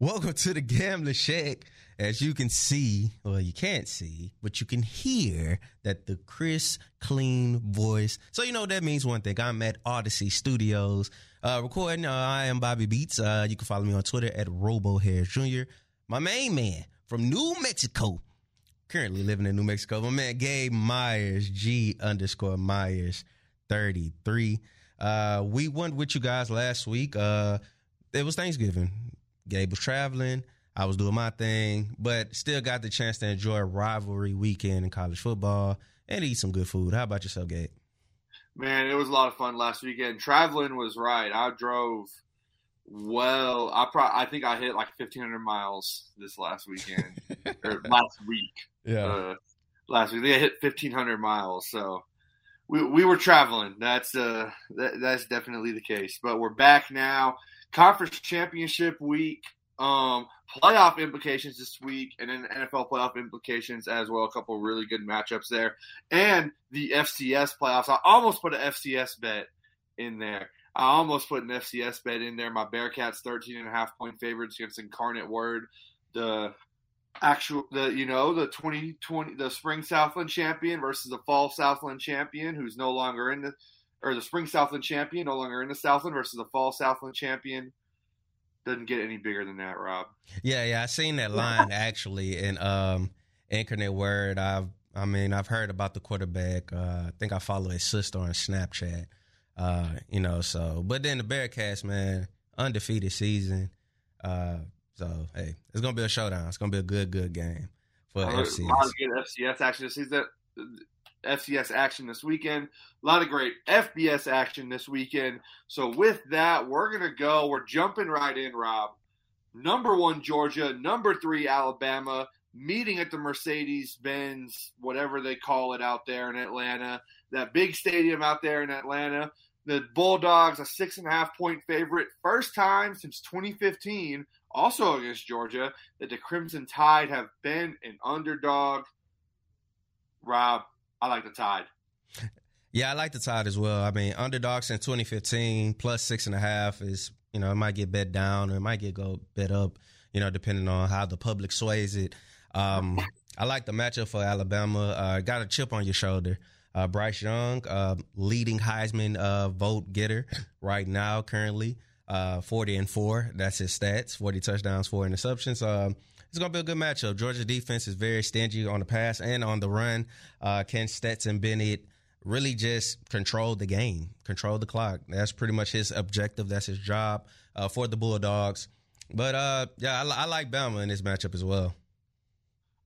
Welcome to the Gambling Shack. As you can see, well, you can't see, but you can hear that the crisp, clean voice. So you know that means one thing. I'm at Odyssey Studios uh, recording. Uh, I am Bobby Beats. Uh, you can follow me on Twitter at Robo Jr. My main man from New Mexico, currently living in New Mexico. My man Gabe Myers, G underscore Myers, 33. Uh, we went with you guys last week. Uh, it was Thanksgiving. Gabe was traveling. I was doing my thing, but still got the chance to enjoy a rivalry weekend in college football and eat some good food. How about yourself, Gabe? Man, it was a lot of fun last weekend. Traveling was right. I drove well. I pro- I think I hit like 1,500 miles this last weekend or last week. Yeah. Uh, last week I hit 1,500 miles. So we we were traveling. That's uh that, that's definitely the case. But we're back now. Conference championship week. Um, playoff implications this week, and then NFL playoff implications as well. A couple really good matchups there, and the FCS playoffs. I almost put an FCS bet in there. I almost put an FCS bet in there. My Bearcats 13 and a half point favorites against Incarnate Word, the actual the you know the 2020 the spring Southland champion versus the fall Southland champion who's no longer in the or the spring Southland champion no longer in the Southland versus the fall Southland champion doesn't get any bigger than that, Rob. Yeah, yeah, I seen that line actually in um Incarnate Word. I've I mean, I've heard about the quarterback. Uh, I think I follow his sister on Snapchat. Uh, you know, so but then the Bearcats, man, undefeated season. Uh, so hey, it's gonna be a showdown. It's gonna be a good, good game for FCS. A lot of good FCS action this season. FCS action this weekend. A lot of great FBS action this weekend. So with that, we're gonna go. We're jumping right in, Rob. Number one Georgia, number three Alabama, meeting at the Mercedes Benz, whatever they call it out there in Atlanta. That big stadium out there in Atlanta. The Bulldogs, a six and a half point favorite, first time since 2015, also against Georgia, that the Crimson Tide have been an underdog. Rob, I like the Tide. Yeah, I like the Tide as well. I mean, underdogs in 2015 plus six and a half is you know it might get bet down or it might get go bet up. You know, depending on how the public sways it. Um, I like the matchup for Alabama. Uh, got a chip on your shoulder. Uh, Bryce Young, uh, leading Heisman uh, vote getter right now, currently uh, 40 and four. That's his stats: 40 touchdowns, four interceptions. Um, it's gonna be a good matchup. Georgia defense is very stingy on the pass and on the run. Uh, Ken Stetson Bennett really just controlled the game, controlled the clock. That's pretty much his objective. That's his job uh, for the Bulldogs. But uh, yeah, I, I like Bama in this matchup as well.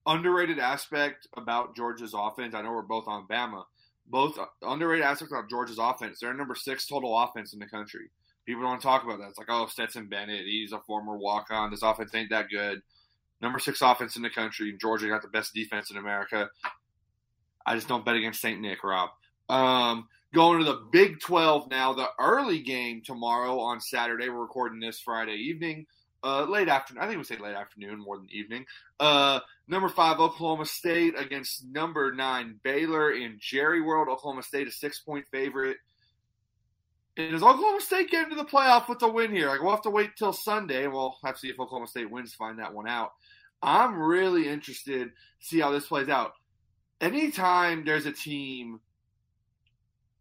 Underrated aspect about Georgia's offense. I know we're both on Bama. Both underrated aspects about Georgia's offense. They're number six total offense in the country. People don't talk about that. It's like, oh, Stetson Bennett, he's a former walk on. This offense ain't that good. Number six offense in the country. Georgia got the best defense in America. I just don't bet against St. Nick, Rob. Um, going to the Big 12 now, the early game tomorrow on Saturday. We're recording this Friday evening. Uh, late afternoon. I think we say late afternoon more than evening. Uh, number five, Oklahoma State against number nine, Baylor in Jerry World. Oklahoma State, a six point favorite. And does Oklahoma State get into the playoff with a win here? Like, we'll have to wait till Sunday, we'll have to see if Oklahoma State wins to find that one out. I'm really interested to see how this plays out. Anytime there's a team,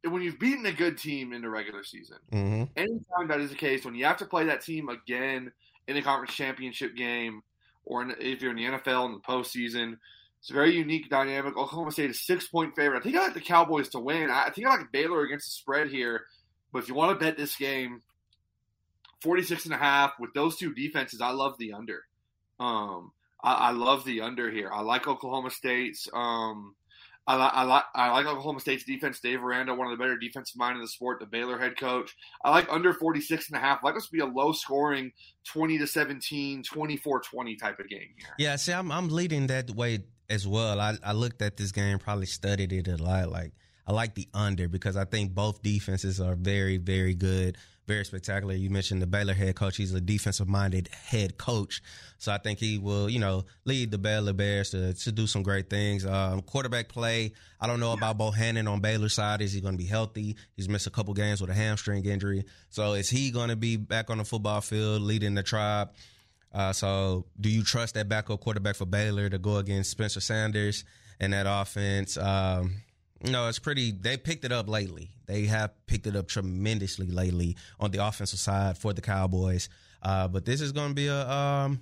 when you've beaten a good team in the regular season, Mm-hmm. anytime that is the case, when you have to play that team again in the conference championship game, or in, if you're in the NFL in the postseason, it's a very unique dynamic. Oklahoma State is six point favorite. I think I like the Cowboys to win. I I think I like Baylor against the spread here. But if you want to bet this game, 46 and a half with those two defenses, I love the under. Um, I, I love the under here. I like Oklahoma State's. Um, I, li- I like I like Oklahoma State's defense. Dave Aranda, one of the better defensive mind in the sport, the Baylor head coach. I like under 46 and a half. I like this to be a low scoring 20 to 17, 24-20 type of game here. Yeah, see, I'm I'm leading that way as well. I, I looked at this game, probably studied it a lot. Like I like the under because I think both defenses are very, very good, very spectacular. You mentioned the Baylor head coach; he's a defensive minded head coach, so I think he will, you know, lead the Baylor Bears to to do some great things. Um, quarterback play, I don't know about Bohanon on Baylor's side. Is he going to be healthy? He's missed a couple games with a hamstring injury, so is he going to be back on the football field leading the tribe? Uh, so, do you trust that backup quarterback for Baylor to go against Spencer Sanders and that offense? Um, no, it's pretty. They picked it up lately. They have picked it up tremendously lately on the offensive side for the Cowboys. Uh, but this is going to be a um,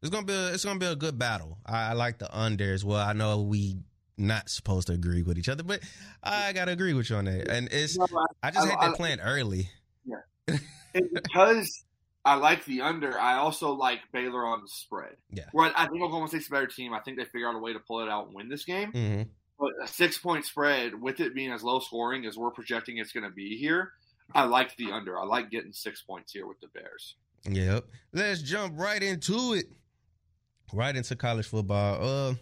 it's going to be a, it's going to be a good battle. I, I like the under as well. I know we not supposed to agree with each other, but I got to agree with you on that. And it's no, I, I, just I, hate they playing early. Yeah, because I like the under. I also like Baylor on the spread. Yeah, where I think Oklahoma State's a better team. I think they figure out a way to pull it out and win this game. Mm-hmm. A six point spread with it being as low scoring as we're projecting it's going to be here, I like the under. I like getting six points here with the Bears. Yep. Let's jump right into it. Right into college football. Uh,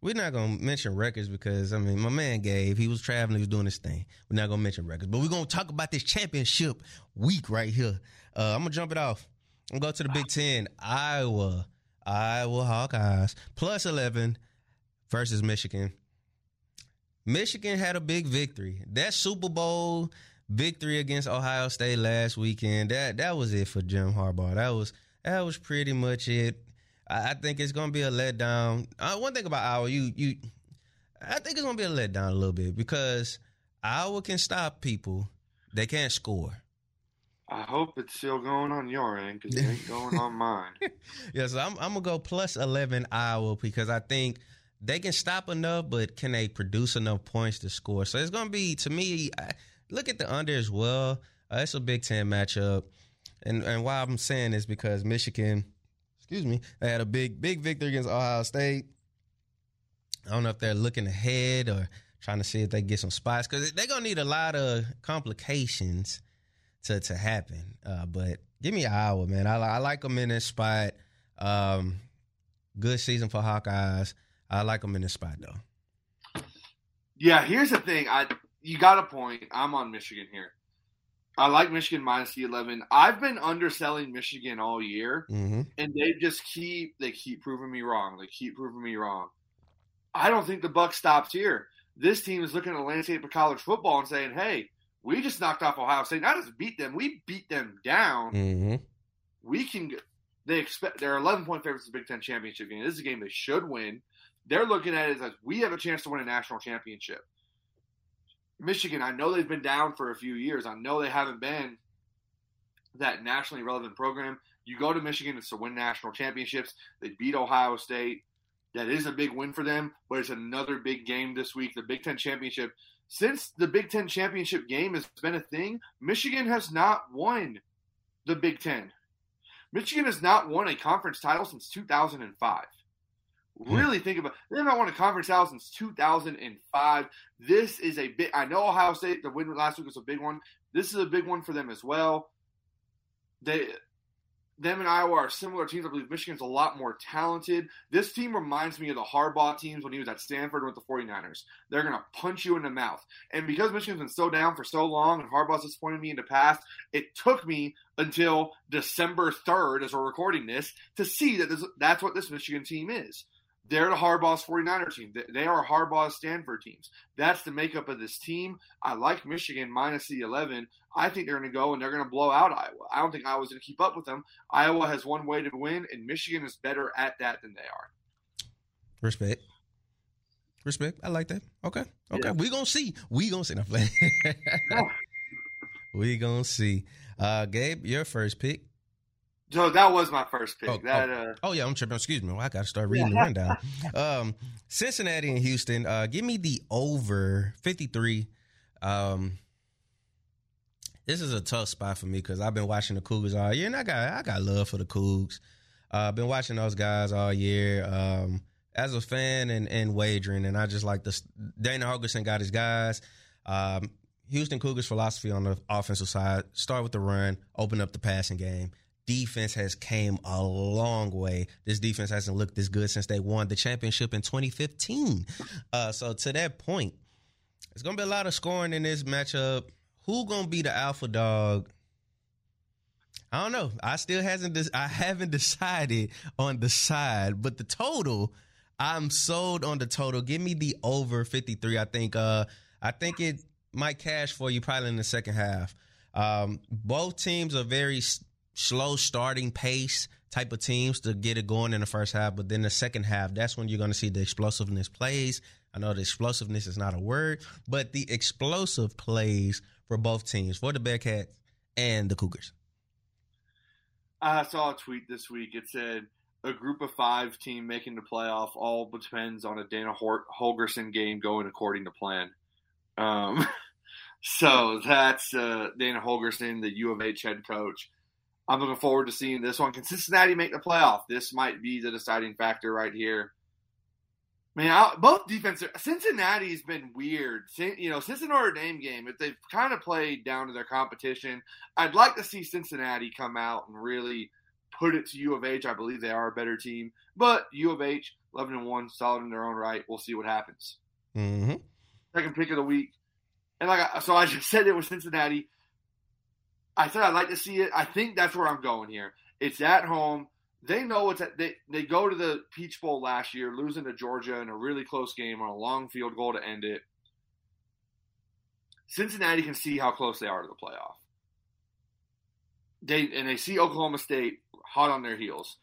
we're not gonna mention records because I mean my man Gabe, he was traveling, he was doing his thing. We're not gonna mention records, but we're gonna talk about this championship week right here. Uh, I'm gonna jump it off. I'm gonna go to the Big Ten. Iowa, Iowa Hawkeyes plus eleven versus Michigan. Michigan had a big victory. That Super Bowl victory against Ohio State last weekend. That that was it for Jim Harbaugh. That was that was pretty much it. I, I think it's gonna be a letdown. Uh, one thing about Iowa, you you, I think it's gonna be a letdown a little bit because Iowa can stop people. They can't score. I hope it's still going on your end because it ain't going on mine. yeah, so I'm, I'm gonna go plus eleven Iowa because I think they can stop enough, but can they produce enough points to score? So it's going to be, to me, I, look at the under as well. Uh, it's a Big Ten matchup. And, and why I'm saying is because Michigan, excuse me, they had a big, big victory against Ohio State. I don't know if they're looking ahead or trying to see if they get some spots because they're going to need a lot of complications to, to happen. Uh, but give me Iowa, man. I, I like them in this spot. Um, good season for Hawkeyes. I like them in this spot though. Yeah, here's the thing. I you got a point. I'm on Michigan here. I like Michigan minus the 11. I've been underselling Michigan all year, mm-hmm. and they just keep they keep proving me wrong. They keep proving me wrong. I don't think the buck stops here. This team is looking at the landscape of college football and saying, "Hey, we just knocked off Ohio State. Not just beat them, we beat them down. Mm-hmm. We can." They expect they're 11 point favorites in the Big Ten championship game. This is a game they should win. They're looking at it as we have a chance to win a national championship. Michigan, I know they've been down for a few years. I know they haven't been that nationally relevant program. You go to Michigan, it's to win national championships. They beat Ohio State. That is a big win for them, but it's another big game this week. The Big Ten championship. Since the Big Ten championship game has been a thing, Michigan has not won the Big Ten. Michigan has not won a conference title since 2005. Hmm. Really think about they haven't won a conference title since 2005. This is a big. I know Ohio State the win last week was a big one. This is a big one for them as well. They, them and Iowa are similar teams. I believe Michigan's a lot more talented. This team reminds me of the Harbaugh teams when he was at Stanford with the 49ers. They're going to punch you in the mouth. And because Michigan's been so down for so long and Harbaugh's disappointed me in the past, it took me until December 3rd, as we're recording this, to see that this, that's what this Michigan team is. They're the Harbaugh's 49er team. They are Harbaugh's Stanford teams. That's the makeup of this team. I like Michigan minus the 11. I think they're going to go and they're going to blow out Iowa. I don't think Iowa's going to keep up with them. Iowa has one way to win, and Michigan is better at that than they are. Respect. Respect. I like that. Okay. Okay. Yeah. We gonna see. We gonna see. No, we gonna see. Uh, Gabe, your first pick. So that was my first pick. Oh, that, oh, uh, oh yeah, I'm tripping. Excuse me. Well, I got to start reading the rundown. Um, Cincinnati and Houston. Uh, give me the over 53. Um, this is a tough spot for me because I've been watching the Cougars all year, and I got I got love for the Cougs. Uh, I've been watching those guys all year. Um, as a fan and, and wagering, and I just like the Dana Holgorsen got his guys. Um, Houston Cougars philosophy on the offensive side: start with the run, open up the passing game defense has came a long way. This defense hasn't looked this good since they won the championship in 2015. Uh, so to that point, it's gonna be a lot of scoring in this matchup. Who gonna be the alpha dog? I don't know. I still hasn't. I haven't decided on the side, but the total, I'm sold on the total. Give me the over 53. I think. Uh, I think it might cash for you probably in the second half. Um, both teams are very slow starting pace type of teams to get it going in the first half, but then the second half, that's when you're going to see the explosiveness plays. I know the explosiveness is not a word, but the explosive plays for both teams, for the Bearcats and the Cougars. I saw a tweet this week. It said a group of five team making the playoff all depends on a Dana Holgorsen game going according to plan. Um, so that's uh, Dana Holgorsen, the U of H head coach. I'm looking forward to seeing this one. Can Cincinnati make the playoff? This might be the deciding factor right here. Man, I, both defense. Cincinnati's been weird. You know, since the Notre Dame game, if they've kind of played down to their competition, I'd like to see Cincinnati come out and really put it to U of H. I believe they are a better team, but U of H, eleven and one, solid in their own right. We'll see what happens. Mm-hmm. Second pick of the week, and like I, so, I just said it was Cincinnati. I said I'd like to see it. I think that's where I'm going here. It's at home. They know it's at, they they go to the Peach Bowl last year, losing to Georgia in a really close game on a long field goal to end it. Cincinnati can see how close they are to the playoff. They and they see Oklahoma State hot on their heels.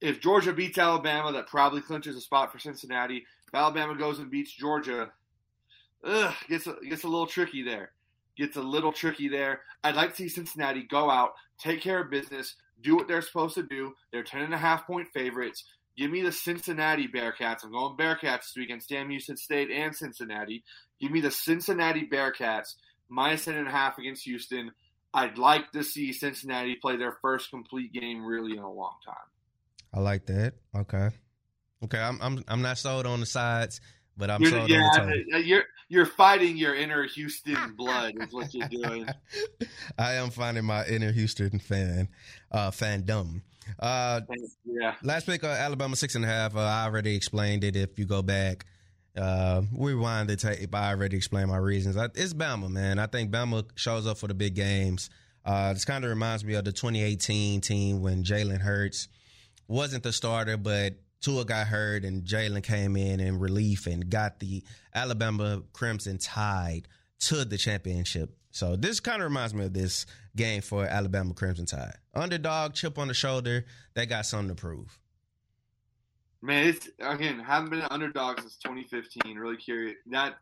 If Georgia beats Alabama, that probably clinches a spot for Cincinnati. If Alabama goes and beats Georgia, ugh, gets gets a little tricky there gets a little tricky there. I'd like to see Cincinnati go out, take care of business, do what they're supposed to do. They're 10 and a half point favorites. Give me the Cincinnati Bearcats. I'm going Bearcats this week against Sam Houston State and Cincinnati. Give me the Cincinnati Bearcats minus 10 and a half against Houston. I'd like to see Cincinnati play their first complete game really in a long time. I like that. Okay. Okay, I'm I'm I'm not sold on the sides. But I'm you're, yeah, you're you're fighting your inner Houston blood is what you're doing. I am finding my inner Houston fan uh, fandom. Uh, yeah. Last pick, uh, Alabama six and a half. Uh, I already explained it. If you go back, uh, rewind the tape. I already explained my reasons. I, it's Bama, man. I think Bama shows up for the big games. Uh, this kind of reminds me of the 2018 team when Jalen Hurts wasn't the starter, but Tua got hurt and Jalen came in in relief and got the Alabama Crimson Tide to the championship. So this kind of reminds me of this game for Alabama Crimson Tide. Underdog, chip on the shoulder, they got something to prove. Man, it's again haven't been an underdog since 2015. Really curious. That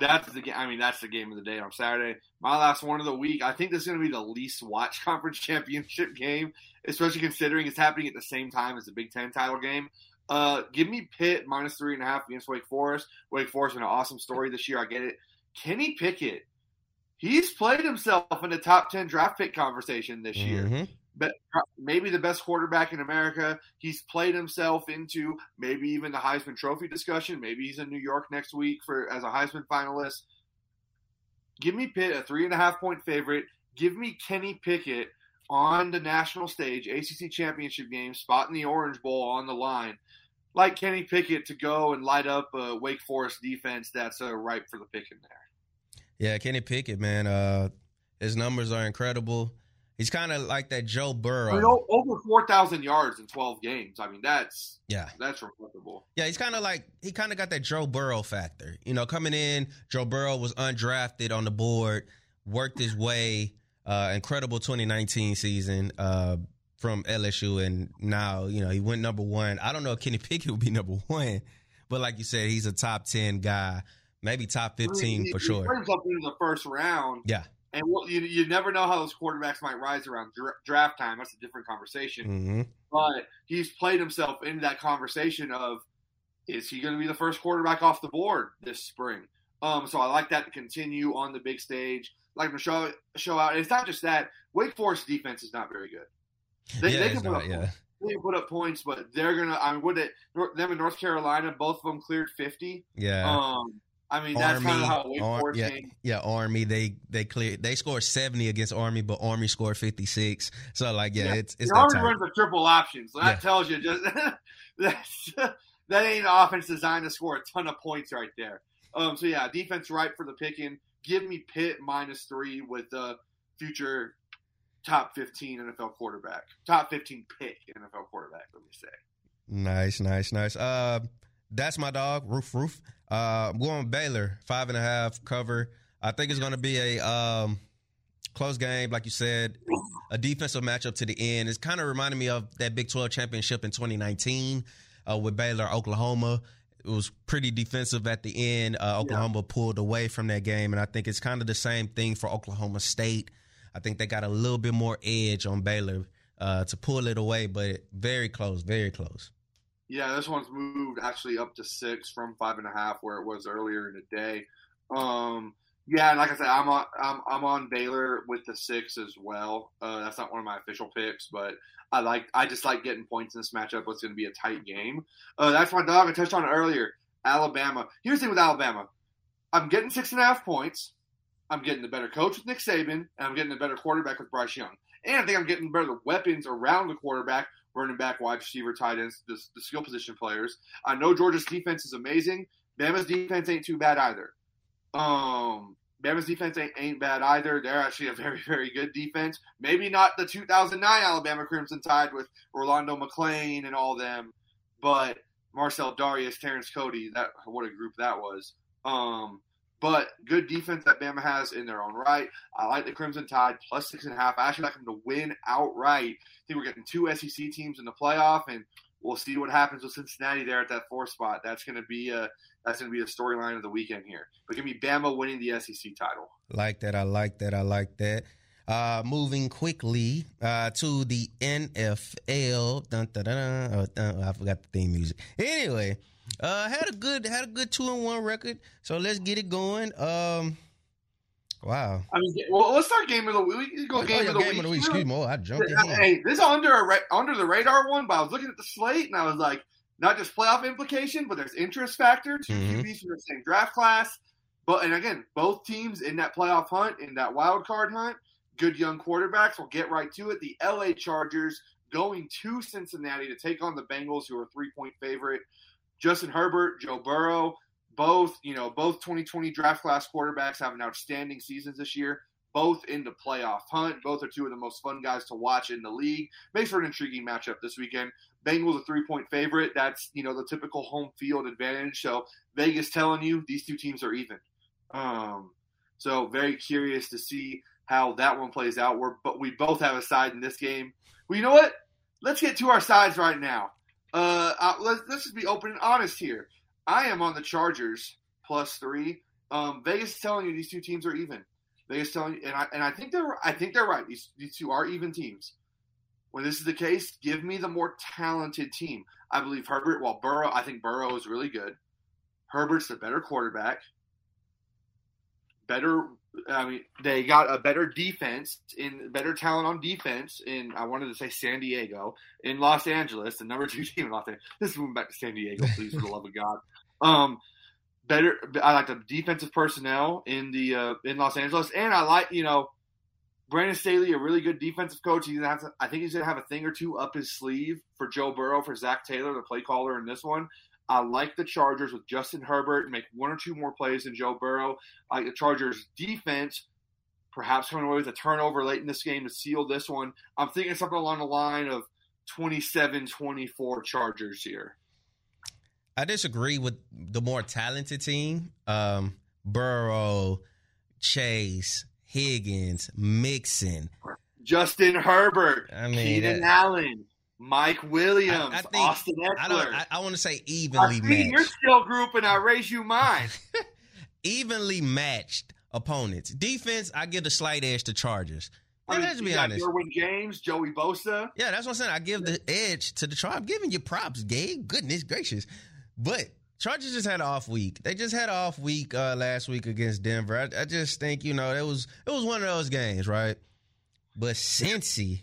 that's the game. I mean, that's the game of the day on Saturday. My last one of the week. I think this is going to be the least watched conference championship game, especially considering it's happening at the same time as the Big Ten title game. Uh, give me Pitt minus three and a half against Wake Forest. Wake Forest an awesome story this year. I get it. Kenny Pickett, he's played himself in the top ten draft pick conversation this year. Mm-hmm. But maybe the best quarterback in America. He's played himself into maybe even the Heisman Trophy discussion. Maybe he's in New York next week for as a Heisman finalist. Give me Pitt a three and a half point favorite. Give me Kenny Pickett on the national stage, ACC championship game, spot in the Orange Bowl on the line like Kenny Pickett to go and light up a Wake Forest defense that's uh, ripe for the picking there. Yeah, Kenny Pickett, man, uh, his numbers are incredible. He's kind of like that Joe Burrow. I mean, over four thousand yards in twelve games. I mean, that's yeah, that's remarkable. Yeah, he's kind of like he kind of got that Joe Burrow factor. You know, coming in, Joe Burrow was undrafted on the board, worked his way. Uh, incredible 2019 season. Uh, from LSU, and now you know he went number one. I don't know if Kenny Pickett would be number one, but like you said, he's a top ten guy, maybe top fifteen I mean, for he sure. Brings up into the first round, yeah. And well, you you never know how those quarterbacks might rise around dra- draft time. That's a different conversation. Mm-hmm. But he's played himself into that conversation of is he going to be the first quarterback off the board this spring? Um, so I like that to continue on the big stage. Like to show show out. And it's not just that Wake Forest defense is not very good. They, yeah, they can put not, up, yeah. They can put up points, but they're gonna. I mean, would it? Them in North Carolina, both of them cleared fifty. Yeah. Um, I mean, that's kind of how Wake Forest yeah, came. Yeah, Army they they cleared they scored seventy against Army, but Army scored fifty six. So like, yeah, yeah. it's it's Army runs a triple option, so that tells you just that's that ain't an offense designed to score a ton of points right there. Um, so yeah, defense right for the picking. Give me Pitt minus three with the future top 15 NFL quarterback, top 15 pick NFL quarterback, let me say. Nice, nice, nice. Uh, that's my dog, Roof Roof. Uh, I'm going Baylor, five and a half cover. I think it's going to be a um, close game, like you said, a defensive matchup to the end. It's kind of reminding me of that Big 12 championship in 2019 uh, with Baylor, Oklahoma. It was pretty defensive at the end. Uh, Oklahoma yeah. pulled away from that game, and I think it's kind of the same thing for Oklahoma State. I think they got a little bit more edge on Baylor uh, to pull it away, but very close, very close. Yeah, this one's moved actually up to six from five and a half where it was earlier in the day. Um, yeah, like I said, I'm on I'm, I'm on Baylor with the six as well. Uh, that's not one of my official picks, but I like I just like getting points in this matchup. It's going to be a tight game. Uh, that's my dog. I touched on it earlier. Alabama. Here's the thing with Alabama. I'm getting six and a half points. I'm getting the better coach with Nick Saban, and I'm getting the better quarterback with Bryce Young. And I think I'm getting better weapons around the quarterback, running back, wide receiver, tight ends, the, the skill position players. I know Georgia's defense is amazing. Bama's defense ain't too bad either. Um, Bama's defense ain't, ain't bad either. They're actually a very, very good defense. Maybe not the 2009 Alabama Crimson Tide with Rolando McClain and all them, but Marcell Dareus, Terrence Cody, that what a group that was. Um, but good defense that Bama has in their own right. I like the Crimson Tide plus six and a half. I actually like them to win outright. I think we're getting two SEC teams in the playoff, and we'll see what happens with Cincinnati there at that four spot. That's going to be a that's going to be the storyline of the weekend here. But give me Bama winning the SEC title. Like that. I like that. I like that. Uh, moving quickly uh, to the NFL. Dun, dun, dun, oh, I forgot the theme music. Anyway, uh, had a good had a good two and one record. So let's get it going. Um, Wow. I mean, well, let's start game of the week. We go game, oh, of, the game of the week. Excuse me. Oh, I jumped. Hey, this is under a under the radar one, but I was looking at the slate and I was like, not just playoff implication, but there's interest factor. 2 mm-hmm. QBs from the same draft class. But and again, both teams in that playoff hunt, in that wild card hunt, good young quarterbacks. We'll get right to it. The LA Chargers going to Cincinnati to take on the Bengals, who are three point favorite. Justin Herbert, Joe Burrow, both you know both 2020 draft class quarterbacks having outstanding seasons this year. Both in the playoff hunt. Both are two of the most fun guys to watch in the league. Makes for an intriguing matchup this weekend. Bengals a three point favorite. That's you know the typical home field advantage. So Vegas telling you these two teams are even. Um, so very curious to see how that one plays out. We're but we both have a side in this game. Well, you know what? Let's get to our sides right now. Uh, let's let's just be open and honest here. I am on the Chargers plus three. Um, Vegas is telling you these two teams are even. Vegas telling you, and I and I think they're I think they're right. These these two are even teams. When this is the case, give me the more talented team. I believe Herbert. While Burrow, I think Burrow is really good. Herbert's the better quarterback. Better. I mean, they got a better defense in better talent on defense in. I wanted to say San Diego in Los Angeles, the number two team in Los Angeles. This is moving back to San Diego, please, for the love of God. Um, better. I like the defensive personnel in the uh, in Los Angeles, and I like you know Brandon Staley, a really good defensive coach. He's gonna have to, I think he's gonna have a thing or two up his sleeve for Joe Burrow, for Zac Taylor, the play caller in this one. I like the Chargers with Justin Herbert make one or two more plays than Joe Burrow. I like the Chargers defense, perhaps coming away with a turnover late in this game to seal this one. I'm thinking something along the line of 27-24 Chargers here. I disagree with the more talented team. Um, Burrow, Chase, Higgins, Mixon, Justin Herbert, I mean, Keenan Allen, Mike Williams, I, I think, Austin Ekeler. I, I, I want to say evenly I matched. your skill group, and I raise you mine. evenly matched opponents. Defense, I give the slight edge to Chargers. I mean, let's be honest. Derwin James, Joey Bosa. Yeah, that's what I'm saying. I give the edge to the Chargers. I'm giving you props, Gabe. Goodness gracious. But Chargers just had an off week. They just had an off week uh, last week against Denver. I, I, just think you know it was it was one of those games, right? But Cincy,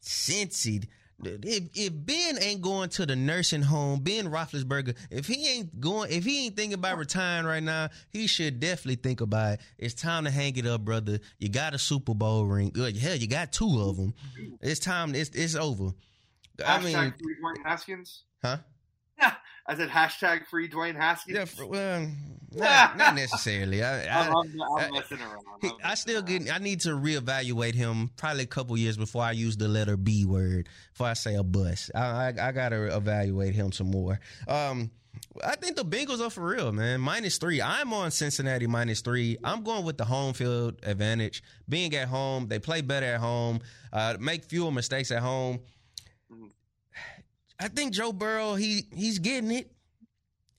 Cincy, if, if Ben ain't going to the nursing home, Ben Roethlisberger, if he ain't going, if he ain't thinking about retiring right now, he should definitely think about it. It's time to hang it up, brother. You got a Super Bowl ring. Good Hell, you got two of them. It's time. It's it's over. I mean, Haskins. Huh? I said hashtag free Dwayne Haskins. Yeah, for, well, not, not necessarily. I, I, I'm, I'm, I'm messing around. he- I still get. I need to reevaluate him probably a couple years before I use the letter B word. Before I say a bus, I, I, I gotta evaluate him some more. Um, I think the Bengals are for real, man. Minus three. I'm on Cincinnati minus three. I'm going with the home field advantage. Being at home, they play better at home. Uh, make fewer mistakes at home. I think Joe Burrow. He he's getting it.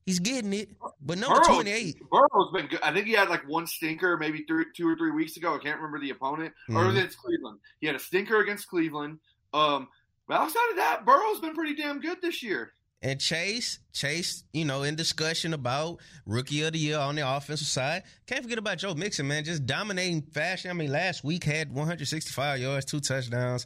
He's getting it. But number twenty eight. Burrow's been good. I think he had like one stinker maybe three, two or three weeks ago. I can't remember the opponent. Or Mhm. it's Cleveland. He had a stinker against Cleveland. Um, but outside of that, Burrow's been pretty damn good this year. And Chase, Chase, you know, in discussion about rookie of the year on the offensive side. Can't forget about Joe Mixon, man, just dominating fashion. I mean, last week had 165 yards, two touchdowns.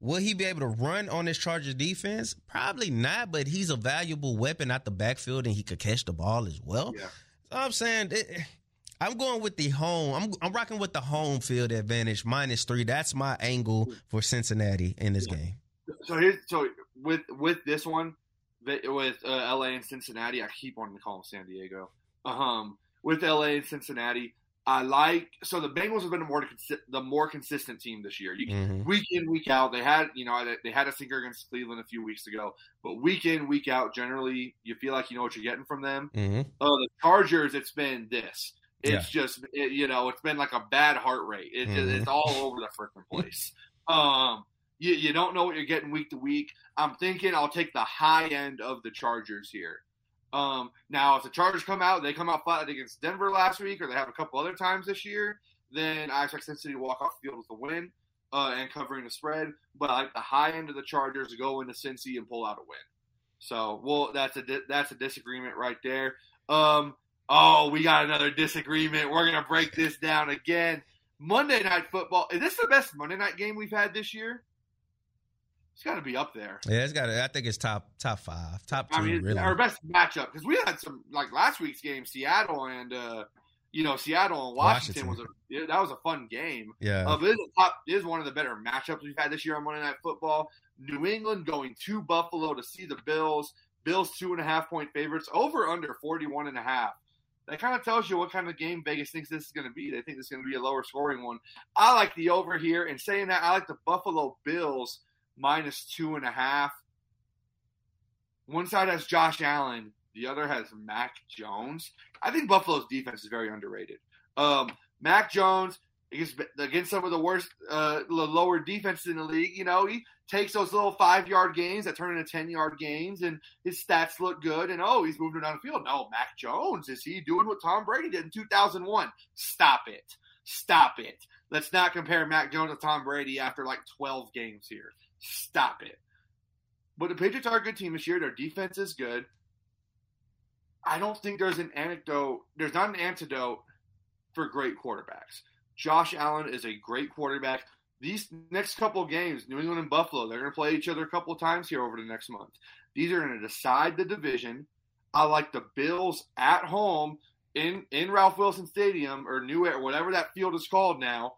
Will he be able to run on this Chargers defense? Probably not, but he's a valuable weapon at the backfield and he could catch the ball as well. Yeah. So I'm saying it, I'm going with the home. I'm I'm rocking with the home field advantage minus three. That's my angle for Cincinnati in this Yeah. game. So here's so with with this one, with uh, L.A. and Cincinnati, I keep wanting to call them San Diego. Um, with L.A. and Cincinnati, I like so the Bengals have been the more consi- the more consistent team this year. You, Mhm. Week in, week out, they had you know they- they had a sinker against Cleveland a few weeks ago, but week in, week out, generally you feel like you know what you're getting from them. Mhm. Uh, the Chargers, it's been this. It's just it, you know it's been like a bad heart rate. It, just- Mhm. It's all over the freaking place. Um, you you don't know what you're getting week to week. I'm thinking I'll take the high end of the Chargers here. Um, now if the Chargers come out, they come out flat against Denver last week, or they have a couple other times this year, then I expect Cincinnati to walk off the field with a win uh, and covering the spread. But I like the high end of the Chargers to go into Cincy and pull out a win. So, well, that's a di- that's a disagreement right there. Um, oh, we got another disagreement. We're gonna break this down again. Monday night football. Is this the best Monday night game we've had this year? It's got to be up there. Yeah, it's got. to. I think it's top top five, top two. I mean, really. our best matchup because we had some like last week's game, Seattle and uh, you know Seattle and Washington, Washington. was a yeah, that was a fun game. yeah, Uh, it is, a top, it is one of the better matchups we've had this year on Monday Night Football. New England going to Buffalo to see the Bills. Bills two and a half point favorites over under 41 and a half. That kind of tells you what kind of game Vegas thinks this is going to be. They think is going to be a lower scoring one. I like the over here. And saying that, I like the Buffalo Bills minus two and a half. One side has Josh Allen, the other has Mac Jones. I think Buffalo's defense is very underrated. Um, Mac Jones against against some of the worst, uh, lower defenses in the league. You know, he takes those little five yard gains that turn into ten yard gains, and his stats look good. And oh, he's moving down the field. No, Mac Jones is he doing what Tom Brady did in 2001? Stop it! Stop it! Let's not compare Mac Jones to Tom Brady after like 12 games here. Stop it. But the Patriots are a good team this year. Their defense is good. I don't think there's an anecdote. There's not an antidote for great quarterbacks. Josh Allen is a great quarterback. These next couple games, New England and Buffalo, they're going to play each other a couple times here over the next month. These are going to decide the division. I like the Bills at home in in Ralph Wilson Stadium or New Era, whatever that field is called now.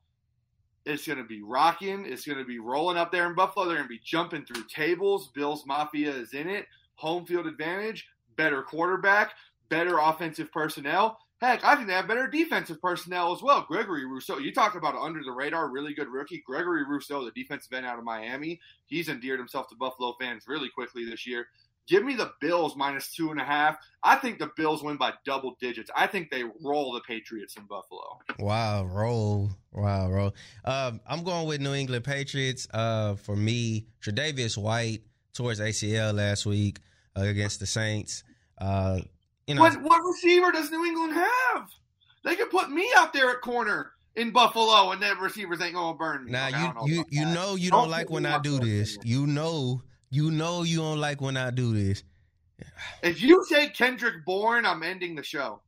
It's going to be rocking. It's going to be rolling up there in Buffalo. They're going to be jumping through tables. Bills Mafia is in it. Home field advantage. Better quarterback. Better offensive personnel. Heck, I think they have better defensive personnel as well. Gregory Rousseau, you talk about under the radar, really good rookie. Gregory Rousseau, the defensive end out of Miami, he's endeared himself to Buffalo fans really quickly this year. Give me the Bills minus two and a half. I think the Bills win by double digits. I think they roll the Patriots in Buffalo. wow, roll, wow, roll. Um, I'm going with New England Patriots. Uh, for me, Tre'Davious White towards ACL last week uh, against the Saints. Uh, you know, What, what receiver does New England have? They could put me out there at corner in Buffalo, and then receivers ain't gonna burn me. now Like, I don't know you you you know you Don't don't like when I do this. You know, you know you don't like when I do this. If you say Kendrick Bourne, I'm ending the show.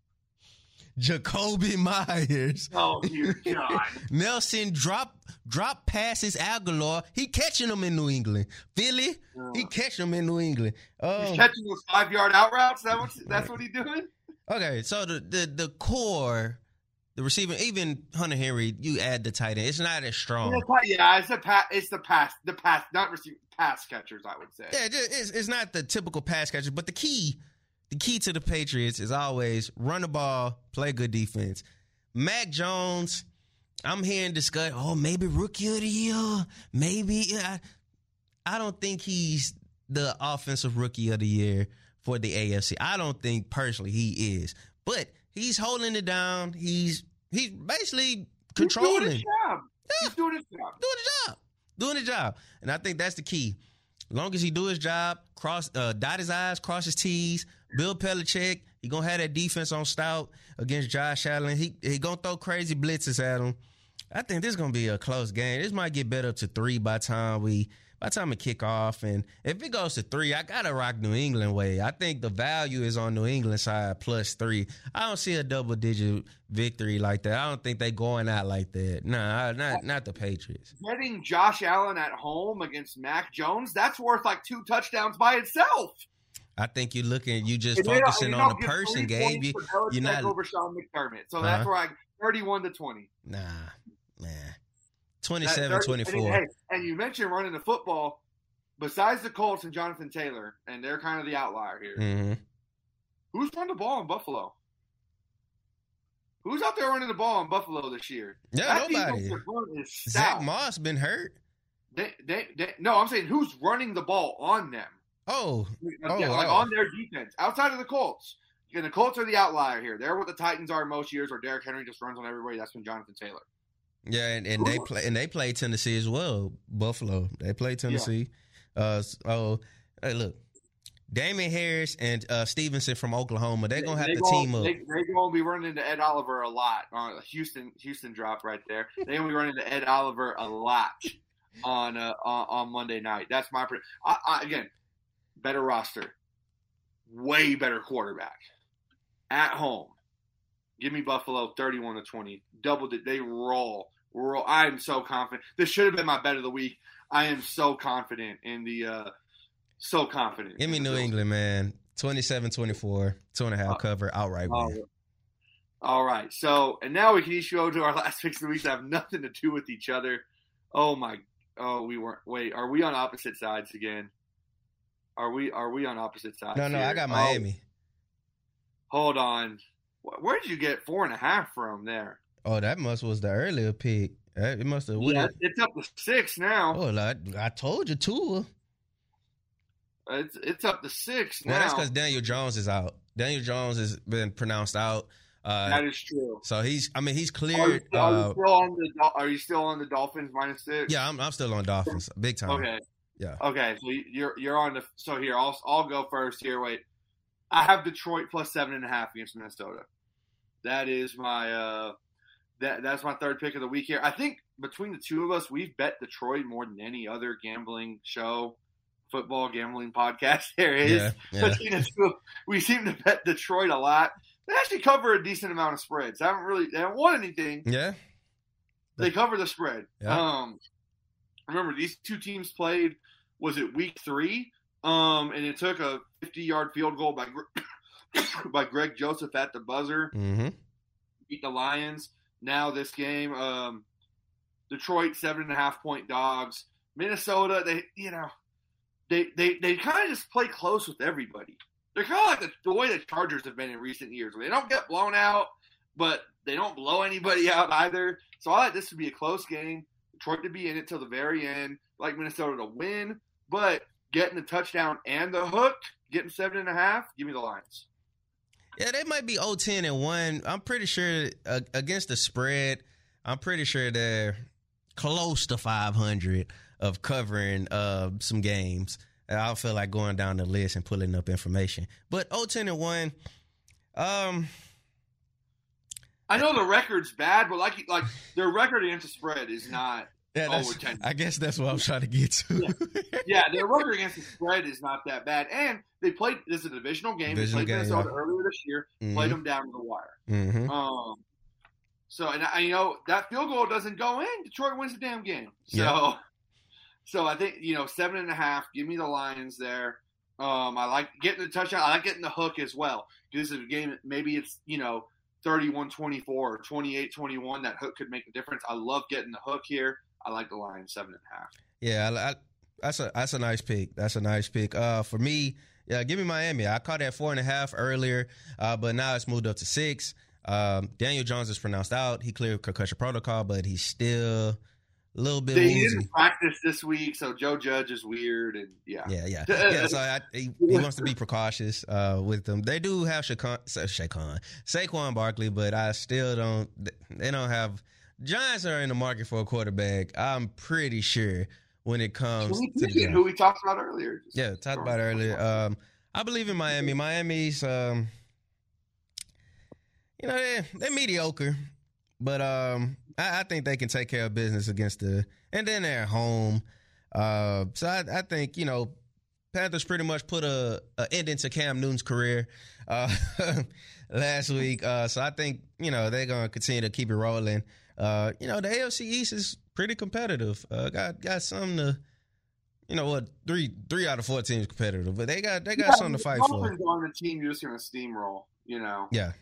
Jacoby Myers. Oh God! Nelson drop drop passes Agholor. He catching them in New England. Philly, he catching them in New England. Oh. He's catching those five yard out routes. That that's what he's doing. okay, so the, the the core, the receiver, even Hunter Henry, you add the tight end. It's not as strong. Yeah, it's the pass. It's the pass. The pass, not receive. Pass catchers, I would say. Yeah, it's, it's not the typical pass catcher, but the key, the key to the Patriots is always run the ball, play good defense. Mac Jones, I'm hearing discuss. Oh, maybe rookie of the year, maybe. I, I don't think he's the offensive rookie of the year for the AFC. I don't think personally he is, but he's holding it down. He's he's basically controlling. He's doing his job. Yeah. He's doing his job. Doing his job. Doing his job. And I think that's the key. As long as he do his job, cross uh, dot his I's, cross his T's, Bill Belichick, he gonna have that defense on stout against Josh Allen. He he gonna throw crazy blitzes at him. I think this is gonna be a close game. This might get better to three by time we by the time we kick off, and if it goes to three, I gotta rock New England way. I think the value is on New England side plus three. I don't see a double digit victory like that. I don't think they going out like that. Nah, not not the Patriots. Getting Josh Allen at home against Mac Jones, that's worth like two touchdowns by itself. I think you're looking, you just focusing on the person, Gabe. You, you're not over Sean McDermott, so uh-huh. that's where I 31 to 20. Nah, man. 27 24. And, and you mentioned running the football. Besides the Colts and Jonathan Taylor, and they're kind of the outlier here. Mm-hmm. Who's run the ball in Buffalo? Who's out there running the ball in Buffalo this year? Yeah, that nobody. Zack Moss been hurt. They, they, they, no, I'm saying who's running the ball on them? Oh, oh yeah, like oh. on their defense outside of the Colts. And the Colts are the outlier here. They're what the Titans are most years, where Derrick Henry just runs on everybody. That's been Jonathan Taylor. Yeah, and, and they play and they play Tennessee as well. Buffalo, they play Tennessee. Yeah. Uh, oh, hey, look, Damien Harris and uh, Stevenson from Oklahoma. They're gonna have they to gonna, team up. They, are gonna be running into Ed Oliver a lot. Uh, Houston, Houston drop right there. They're gonna be running into Ed Oliver a lot on uh, on, on Monday night. That's my I, I, again better roster, way better quarterback at home. Give me Buffalo 31 to 20. Doubled it. They roll. roll. I am so confident. This should have been my bet of the week. I am so confident in the uh so confident. Give me New England, man. 27-24, two and a half uh, cover, outright win. All right. So, and now we can each go to our last picks of the week that have nothing to do with each other. Oh my. Oh, we weren't. Wait, are we on opposite sides again? Are we? Are we on opposite sides? No, no. Here? I got Miami. Oh, hold on. Where did you get four and a half from there? Oh, that must was the earlier pick. It must have. Yeah, it's up to six now. Oh, I, I told you two. It's it's up to six now. Well, that's because Daniel Jones is out. Daniel Jones has been pronounced out. Uh, that is true. So he's, I mean, he's cleared. Are you, still, uh, are you, still, on the? Are you still on the Dolphins minus six? Yeah, I'm, I'm still on Dolphins, big time. Okay. Yeah. Okay, so you're you're on the. So here, I'll I'll go first. Here, wait. I have Detroit plus seven and a half against Minnesota. That is my uh, that that's my third pick of the week here. I think between the two of us, we've bet Detroit more than any other gambling show, football gambling podcast there is. Yeah, yeah. we seem to bet Detroit a lot. They actually cover a decent amount of spreads. They haven't really they haven't won anything. Yeah, they cover the spread. Yeah. Um, remember these two teams played. Was it week three? Um, and it took a 50 yard field goal by by Greg Joseph at the buzzer. Mm-hmm. Beat the Lions. Now this game, um, Detroit seven and a half point dogs. Minnesota, they you know, they they they kind of just play close with everybody. They're kind of like the, the way the Chargers have been in recent years. They don't get blown out, but they don't blow anybody out either. So I like this to be a close game. Detroit to be in it till the very end. Like Minnesota to win, but getting the touchdown and the hook, getting seven and a half. Give me the Lions. Yeah, they might be 0-10 and 1. I'm pretty sure uh, against the spread, I'm pretty sure they're close to 500 of covering uh, some games. I feel like going down the list and pulling up information. But 0-10 and 1, um I know the record's bad, but like like their record against the spread is not yeah, that's, I guess that's what I'm trying to get to. yeah. yeah, their record against the spread is not that bad, and they played. This is a divisional game. Divisional they played game, Minnesota yeah. earlier this year. Mm-hmm. Played them down to the wire. Mm-hmm. Um, so and I you know that field goal doesn't go in. Detroit wins the damn game. So, yeah. so I think you know seven and a half. Give me the Lions there. Um, I like getting the touchdown. I like getting the hook as well. This is a game. Maybe it's you know 31-24 or 28-21. That hook could make a difference. I love getting the hook here. I like the line seven and a half. Yeah, I, that's a that's a nice pick. That's a nice pick. Uh, for me, yeah, give me Miami. I caught that four and a half earlier, uh, but now it's moved up to six. Um, Daniel Jones is pronounced out. He cleared concussion protocol, but he's still a little bit. They woozy. didn't practice this week, so Joe Judge is weird, and yeah, Yeah, yeah, yeah. So I, he, he wants to be precautious uh, with them. They do have Shaquan, Shaquan, Saquon Barkley, but I still don't. They don't have. Giants are in the market for a quarterback. I'm pretty sure when it comes to the who we talked about earlier. Yeah, talked about earlier. Um, I believe in Miami. Miami's, um, you know, they're, they're mediocre, but um, I, I think they can take care of business against the, and then they're home. Uh, so I, I think you know, Panthers pretty much put a, a ending to Cam Newton's career uh, last week. Uh, so I think you know they're gonna continue to keep it rolling. Uh, you know, the AFC East is pretty competitive. Uh, got got something to you know what three three out of four teams competitive, but they got they got Yeah, something to fight the for. Aren't a team you're just to steamroll. You know, Yeah,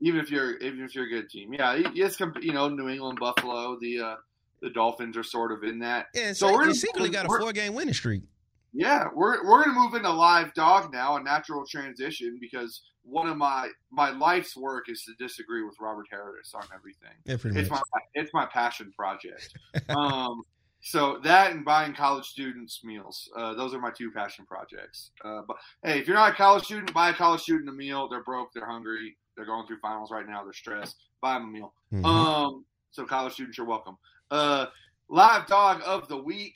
even if you're even if you're a good team, yeah. Yes, you know, New England, Buffalo, the uh, the Dolphins are sort of in that. yeah. So So we're secretly got a four game winning streak. Yeah, we're we're gonna move into live dog now, a natural transition because one of my my life's work is to disagree with Robert Harris on everything. Yeah, It's much. my it's my passion project. um, so that and buying college students meals, uh, those are my two passion projects. Uh, but hey, if you're not a college student, buy a college student a meal. They're broke, they're hungry, they're going through finals right now, they're stressed. Buy them a meal. Mhm. Um, so college students, you're welcome. Uh, live dog of the week,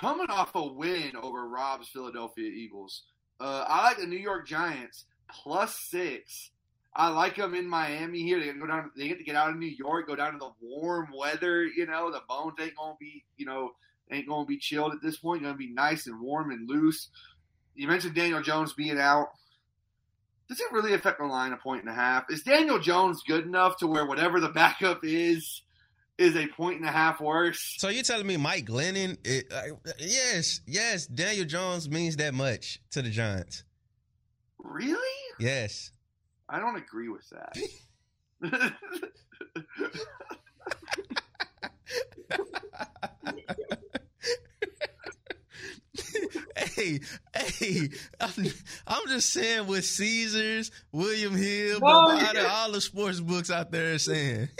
coming off a win over Rob's Philadelphia Eagles. Uh, I like the New York Giants plus six. I like them in Miami here. They get to go down. They get to get out of New York, go down to the warm weather. You know, the bones ain't gonna be, you know, ain't gonna be chilled at this point. Gonna be nice and warm and loose. You mentioned Daniel Jones being out. Does it really affect the line a point and a half? Is Daniel Jones good enough to where whatever the backup is is a point and a half worse? So you're telling me Mike Glennon? It, uh, yes, yes. Daniel Jones means that much to the Giants. Really? Yes. I don't agree with that. hey, hey, I'm, I'm just saying what Caesars, William Hill, No, Bovada, yeah. all the sports books out there are saying.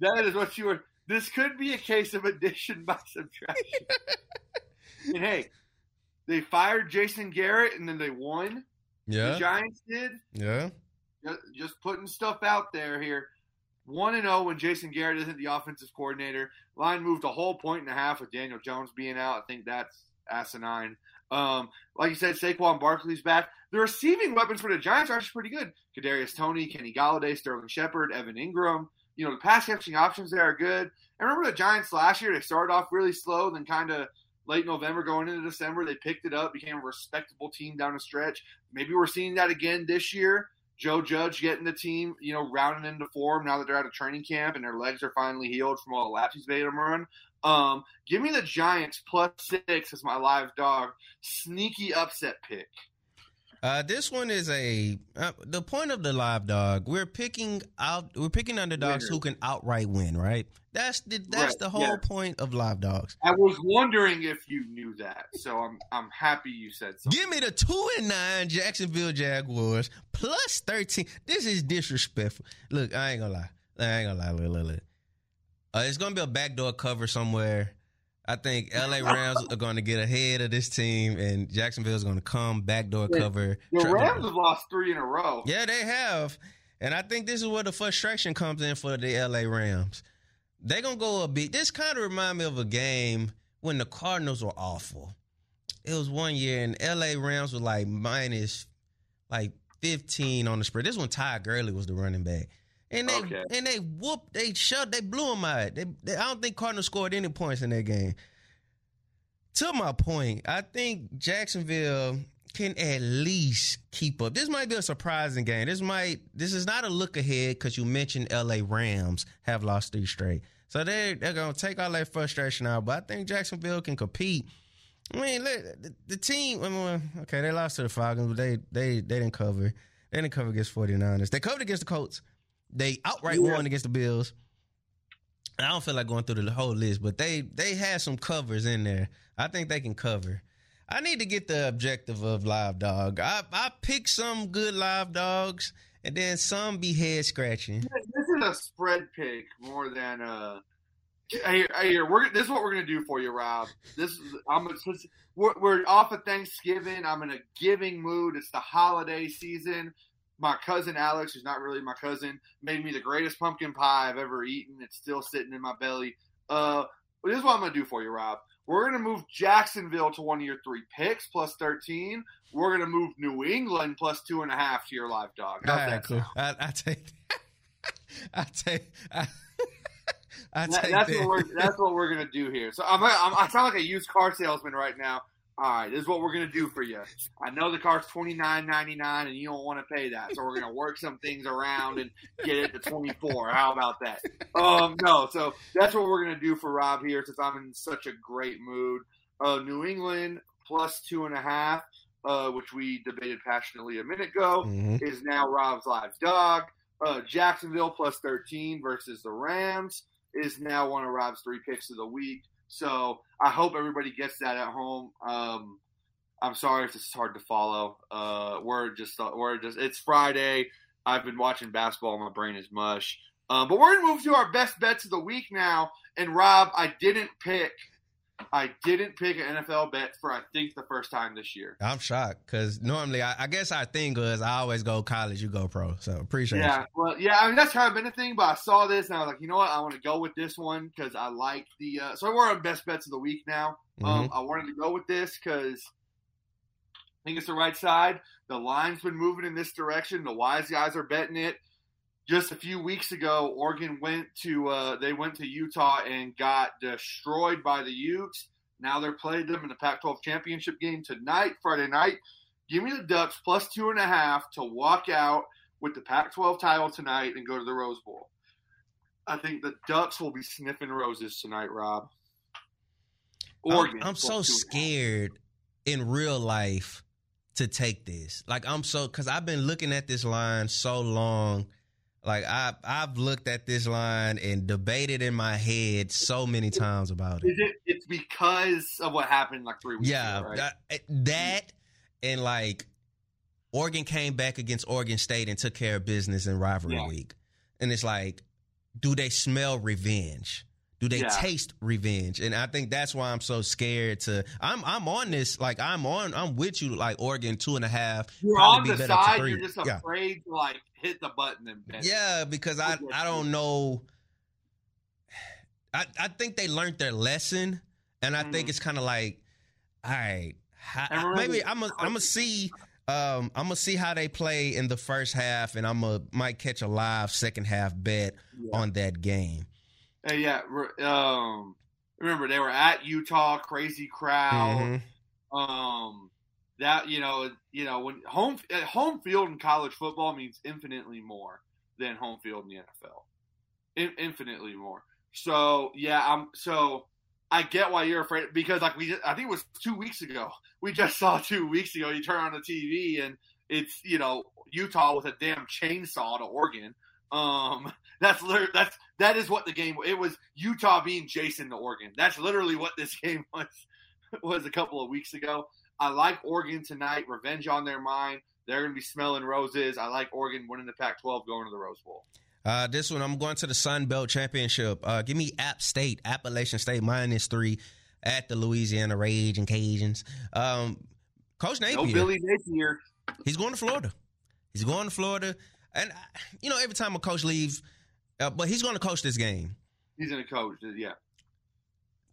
that is what you were. This could be a case of addition by subtraction. and hey, they fired Jason Garrett and then they won. Yeah. The Giants did. yeah. Just, putting stuff out there here. One and zero when Jason Garrett isn't the offensive coordinator. Line moved a whole point and a half with Daniel Jones being out. I think that's asinine. Um, like you said, Saquon Barkley's back. The receiving weapons for the Giants are actually pretty good. Kadarius Toney, Kenny Golladay, Sterling Shepard, Evan Engram. You know the pass catching options there are good. I remember the Giants last year? They started off really slow, then kind of late November going into December, they picked it up, became a respectable team down the stretch. Maybe we're seeing that again this year. Joe Judge getting the team, you know, rounding into form now that they're out of training camp and their legs are finally healed from all the laps he's made them run. Um, give me the Giants plus six as my live dog. Sneaky upset pick. Uh, this one is a uh, the point of the live dog. We're picking out. We're picking underdogs Winners. who can outright win. Right. That's the that's Right, the whole yeah. point of live dogs. I was wondering if you knew that, so I'm I'm happy you said something. Give me the two and nine Jacksonville Jaguars plus thirteen. This is disrespectful. Look, I ain't gonna lie. I ain't gonna lie. Look, look, look. Uh, it's gonna be a backdoor cover somewhere. I think LA Rams are gonna get ahead of this team, and Jacksonville is gonna come backdoor cover. The Rams have lost three in a row. Yeah, they have. And I think this is where the frustration comes in for the LA Rams. They're going to go a beat. This kind of remind me of a game when the Cardinals were awful. It was one year and LA Rams were like minus like 15 on the spread. This one Ty Gurley was the running back. And they Okay. and they whooped, they shut, they blew them out. They, they, I don't think Cardinals scored any points in that game. To my point, I think Jacksonville can at least keep up. This might be a surprising game. This might this is not a look ahead because you mentioned LA Rams have lost three straight. So they they're gonna take all that frustration out. But I think Jacksonville can compete. I mean, look, the, the team. I mean, okay, they lost to the Falcons, but they they they didn't cover. They didn't cover against 49ers. They covered against the Colts. They outright Yeah. won against the Bills. I don't feel like going through the whole list, but they they had some covers in there. I think they can cover. I need to get the objective of live dog. I I pick some good live dogs, and then some be head scratching. This is a spread pick more than uh. Hey, hey, we're this is what we're gonna do for you, Rob. This is I'm we're, we're off of Thanksgiving. I'm in a giving mood. It's the holiday season. My cousin Alex, who's not really my cousin, made me the greatest pumpkin pie I've ever eaten. It's still sitting in my belly. Uh, this is what I'm gonna do for you, Rob. We're going to move Jacksonville to one of your three picks plus 13. We're going to move New England plus two and a half to your live dog. How's right, that cool. I, I take I take I, I that, take that's that. what we're that's what we're gonna do here. So I'm, I'm I sound like a used car salesman right now. All right, this is what we're gonna do for you. I know the car's twenty nine ninety nine, and you don't want to pay that, so we're gonna work some things around and get it to twenty four. How about that? Um, no, so that's what we're gonna do for Rob here, since I'm in such a great mood. Uh, New England plus two and a half, uh, which we debated passionately a minute ago, Mhm. is now Rob's live dog. Uh, Jacksonville plus thirteen versus the Rams is now one of Rob's three picks of the week. So I hope everybody gets that at home. Um, I'm sorry if this is hard to follow. Uh, we're just we're just it's Friday. I've been watching basketball. My brain is mush. Um, but we're gonna move to our best bets of the week now. And Rob, I didn't pick. I didn't pick an NFL bet for I think the first time this year. I'm shocked because normally I, I guess our thing was I always go college, you go pro. So appreciate Yeah, well, yeah. I mean that's kind of been a thing, but I saw this and I was like, you know what? I want to go with this one because I like the. Uh, so we're on best bets of the week now. you. Um, I wanted to go with this because I think it's the right side. The line's been moving in this direction. The wise guys are betting it. Just a few weeks ago, Oregon went to uh, they went to Utah and got destroyed by the Utes. Now they're playing them in the Pac-12 championship game tonight, Friday night. Give me the Ducks plus two and a half to walk out with the Pac-12 title tonight and go to the Rose Bowl. I think the Ducks will be sniffing roses tonight, Rob. I'm- Oregon. I'm, so a half. scared in real life to take this. Like I'm so because I've been looking at this line so long. Like I I've looked at this line and debated in my head so many times about it. Is it? It's because of what happened like three weeks Yeah, ago, right? that, that and like Oregon came back against Oregon State and took care of business in rivalry Yeah. week, and it's like, do they smell revenge? Do they Yeah. taste revenge? And I think that's why I'm so scared to. I'm I'm on this. Like I'm on. I'm with you. Like Oregon two and a half. You're on the side. You're just Yeah. afraid to like hit the button and bet. Yeah, because I I don't know. I I think they learned their lesson, and I think Mhm. it's kind of like, all right, how, maybe I'm gonna I'm gonna see. Um, I'm gonna see how they play in the first half, and I'm gonna might catch a live second half bet Yeah. on that game. Hey, yeah. Um, remember they were at Utah, crazy crowd. Mhm. Um, that you know, you know, when home uh, home field in college football means infinitely more than home field in the NFL, in, infinitely more. So yeah, I'm so I get why you're afraid because like we, just, I think it was two weeks ago. We just saw two weeks ago. You turn on the TV and it's you know Utah with a damn chainsaw to Oregon. Um, that's literally that's that is what the game. It was Utah being Jason to Oregon. That's literally what this game was was a couple of weeks ago. I like Oregon tonight. Revenge on their mind. They're going to be smelling roses. I like Oregon winning the Pac-12, going to the Rose Bowl. Uh, this one, I'm going to the Sun Belt Championship. Uh, give me App State, Appalachian State minus three at the Louisiana Ragin' Cajuns. Um, Coach Napier. No Billy Napier. He's going to Florida. He's going to Florida, and uh, you know every time a coach leaves, uh, but he's going to coach this game. He's going to coach. Yeah.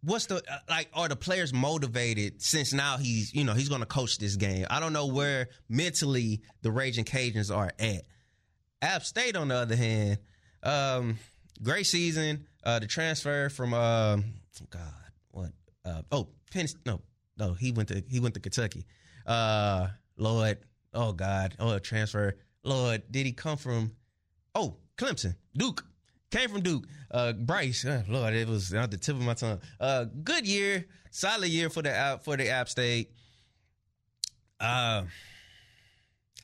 What's the uh, like? Are the players motivated since now he's you know he's going to coach this game? I don't know where mentally the Raging Cajuns are at. App State, on the other hand, um, great season. Uh, the transfer from um, God, what? Uh, oh, Penn. No, no, he went to he went to Kentucky. Uh, Lord, oh God, oh transfer. Lord, did he come from? Oh, Clemson, Duke. Came from Duke. Uh, Bryce, uh, Lord, it was at the tip of my tongue. Uh, good year, solid year for the App for the App State. Uh,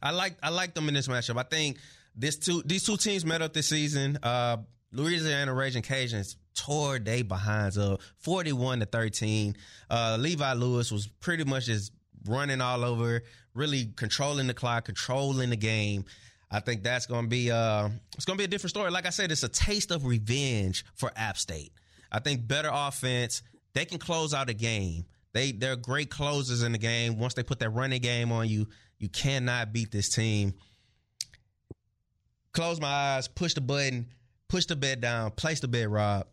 I like I like them in this matchup. I think this two these two teams met up this season. Uh, Louisiana Raging Cajuns tore they behinds up 41 to 13. Uh, Levi Lewis was pretty much just running all over, really controlling the clock, controlling the game. I think that's going to be uh, it's going to be a different story. Like I said, it's a taste of revenge for App State. I think better offense. They can close out a game. They they're great closers in the game. Once they put that running game on you, you cannot beat this team. Close my eyes, push the button, push the bed down, place the bed, Rob.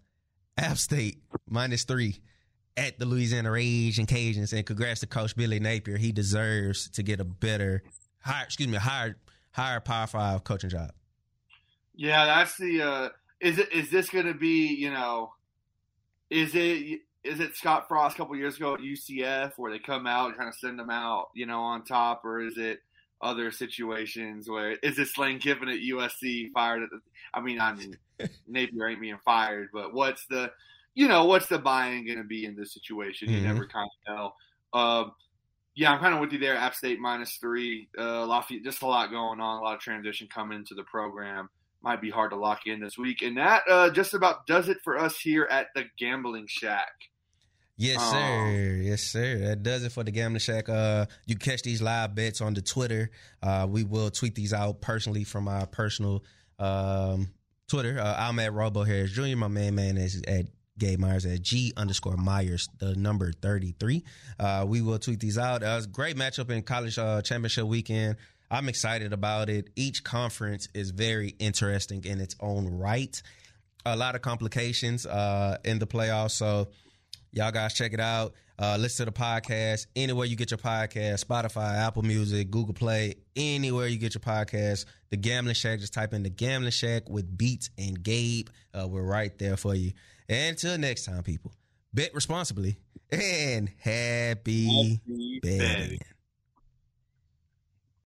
App State minus three at the Louisiana Ragin' Cajuns. And congrats to Coach Billy Napier. He deserves to get a better, higher, excuse me, higher, higher Power Five coaching job. Yeah, that's the. Uh, is it? Is this going to be? You know, is it? Is it Scott Frost a couple years ago at UCF where they come out and kind of send them out, you know, on top, or is it other situations where is this Lane Kiffin at USC fired at the? I mean, I mean, Napier ain't being fired, but what's the, you know, what's the buy-in going to be in this situation? You Mhm. never kind of know. Um, yeah, I'm kind of with you there. App State minus three. Uh, Lafayette, just a lot going on, a lot of transition coming into the program. Might be hard to lock in this week, and that uh, just about does it for us here at the Gambling Shack. Yes, Um, sir. Yes, sir. That does it for the Gambling Shack. Uh, you can catch these live bets on the Twitter. Uh, we will tweet these out personally from our personal um, Twitter. Uh, I'm at Robo Harris Jr. My main man is at Gabe Myers at G underscore Myers, the number 33. Uh, we will tweet these out. Uh, great matchup in college uh, championship weekend. I'm excited about it. Each conference is very interesting in its own right. A lot of complications uh, in the playoffs. So, Y'all guys check it out. Uh, listen to the podcast anywhere you get your podcast Spotify, Apple Music, Google Play, anywhere you get your podcast. The Gambling Shack, just type in the Gambling Shack with Beats and Gabe. Uh, we're right there for you. And until next time, people, bet responsibly and happy Happy betting. betting.